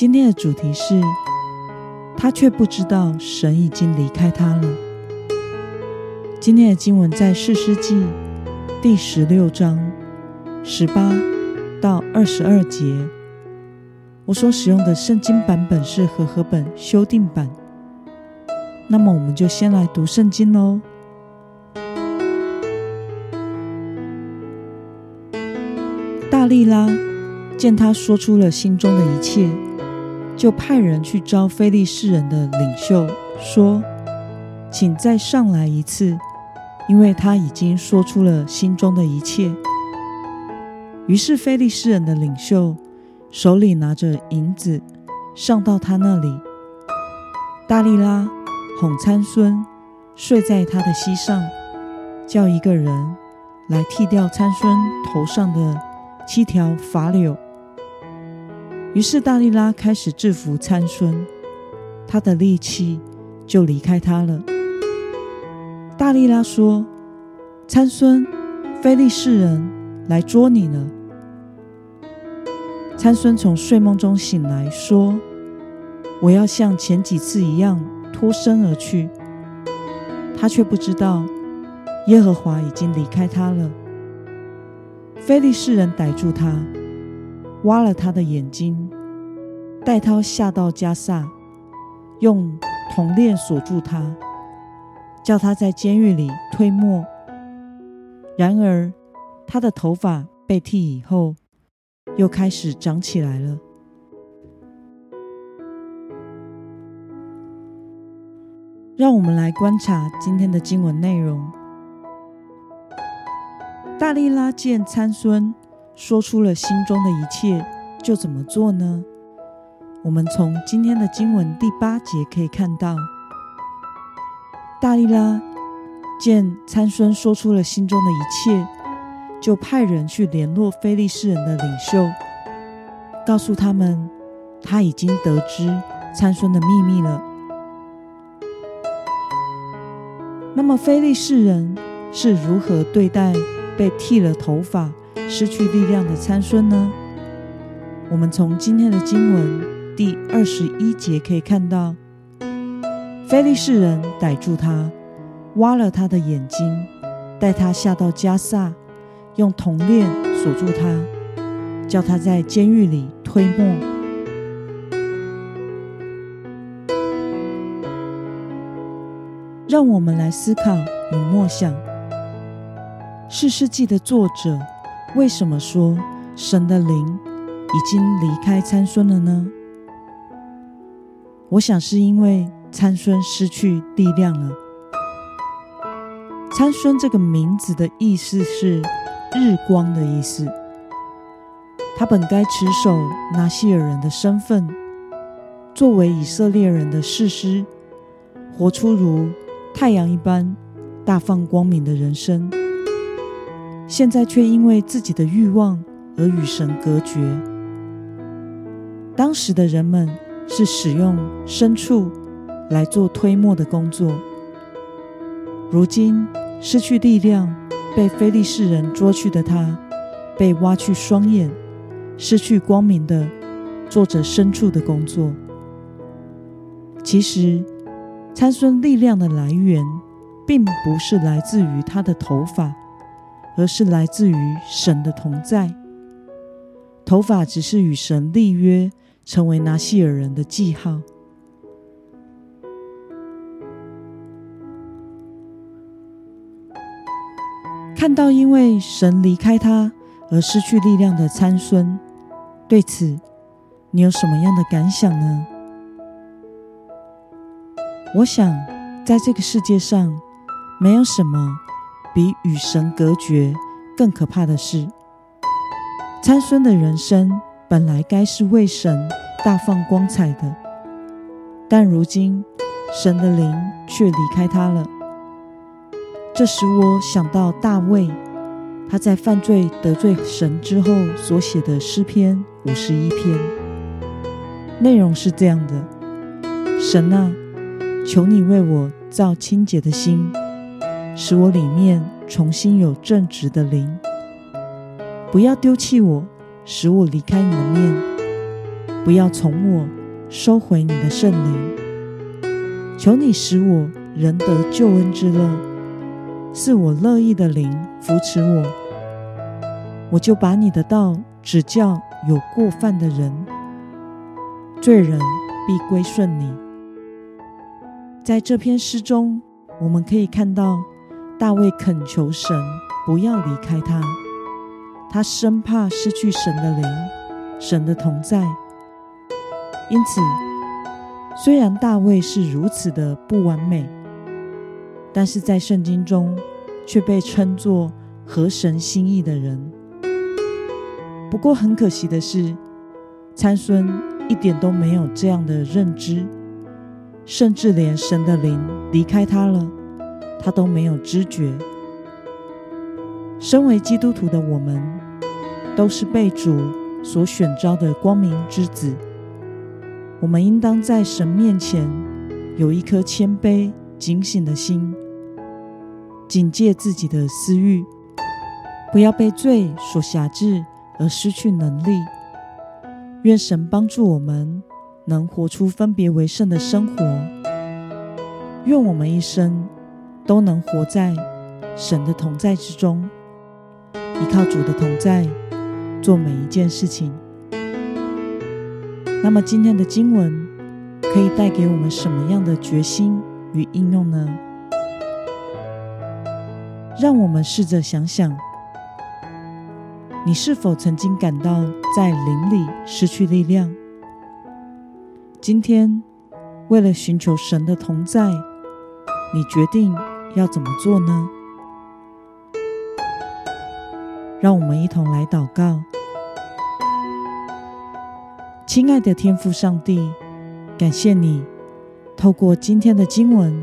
今天的主题是，他却不知道神已经离开他了。今天的经文在士师记第十六章十八到二十二节。我所使用的圣经版本是和合本修订版。那么，我们就先来读圣经喽。大利拉见他说出了心中的一切。就派人去招非利士人的领袖，说：“请再上来一次，因为他已经说出了心中的一切。”于是非利士人的领袖手里拿着银子上到他那里。大利拉哄参孙睡在他的膝上，叫一个人来剃掉参孙头上的七条发柳。于是大利拉开始制服参孙，他的力气就离开他了。大利拉说：“参孙，非利士人来捉你了。”参孙从睡梦中醒来，说：“我要像前几次一样脱身而去。”他却不知道耶和华已经离开他了。非利士人逮住他。挖了他的眼睛，带他下到加萨，用铜链锁住他，叫他在监狱里推磨。然而，他的头发被剃以后，又开始长起来了。让我们来观察今天的经文内容。大力拉见参孙。说出了心中的一切，就怎么做呢？我们从今天的经文第八节可以看到，大利拉见参孙说出了心中的一切，就派人去联络非利士人的领袖，告诉他们他已经得知参孙的秘密了。那么非利士人是如何对待被剃了头发？失去力量的参孙呢？我们从今天的经文第二十一节可以看到，菲利士人逮住他，挖了他的眼睛，带他下到加萨，用铜链锁住他，叫他在监狱里推磨。让我们来思考与默想，是世纪的作者。为什么说神的灵已经离开参孙了呢？我想是因为参孙失去力量了。参孙这个名字的意思是“日光”的意思。他本该持守拿西尔人的身份，作为以色列人的士师，活出如太阳一般大放光明的人生。现在却因为自己的欲望而与神隔绝。当时的人们是使用牲畜来做推磨的工作，如今失去力量，被非利士人捉去的他，被挖去双眼，失去光明的做着牲畜的工作。其实，参孙力量的来源，并不是来自于他的头发。而是来自于神的同在。头发只是与神立约，成为拿西尔人的记号。看到因为神离开他而失去力量的参孙，对此你有什么样的感想呢？我想，在这个世界上，没有什么。比与神隔绝更可怕的是，参孙的人生本来该是为神大放光彩的，但如今神的灵却离开他了。这使我想到大卫，他在犯罪得罪神之后所写的诗篇五十一篇，内容是这样的：神啊，求你为我造清洁的心，使我里面重新有正直的灵，不要丢弃我。使我离开你的面，不要从我收回你的圣灵。求你使我仍得救恩之乐，是我乐意的灵扶持我。我就把你的道指教有过犯的人，罪人必归顺你。在这篇诗中，我们可以看到大卫恳求神不要离开他。他生怕失去神的灵，神的同在。因此，虽然大卫是如此的不完美，但是在圣经中却被称作合神心意的人。不过，很可惜的是，参孙一点都没有这样的认知，甚至连神的灵离开他了，他都没有知觉。身为基督徒的我们，都是被主所选召的光明之子。我们应当在神面前有一颗谦卑、警醒的心，警戒自己的私欲，不要被罪所辖制而失去能力。愿神帮助我们，能活出分别为圣的生活。愿我们一生都能活在神的同在之中。依靠主的同在，做每一件事情。那么今天的经文可以带给我们什么样的决心与应用呢？让我们试着想想，你是否曾经感到在灵里失去力量？今天为了寻求神的同在，你决定要怎么做呢？让我们一同来祷告，亲爱的天父上帝，感谢你透过今天的经文，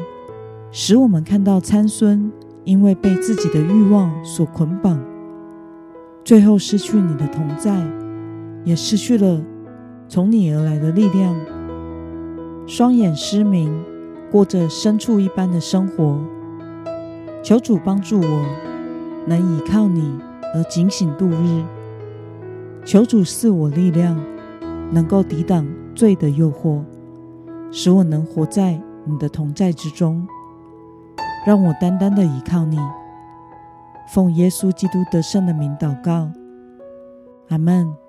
使我们看到参孙因为被自己的欲望所捆绑，最后失去你的同在，也失去了从你而来的力量，双眼失明，过着牲畜一般的生活。求主帮助我，能依靠你。而警醒度日，求主赐我力量，能够抵挡罪的诱惑，使我能活在你的同在之中。让我单单的依靠你，奉耶稣基督得胜的名祷告，阿门。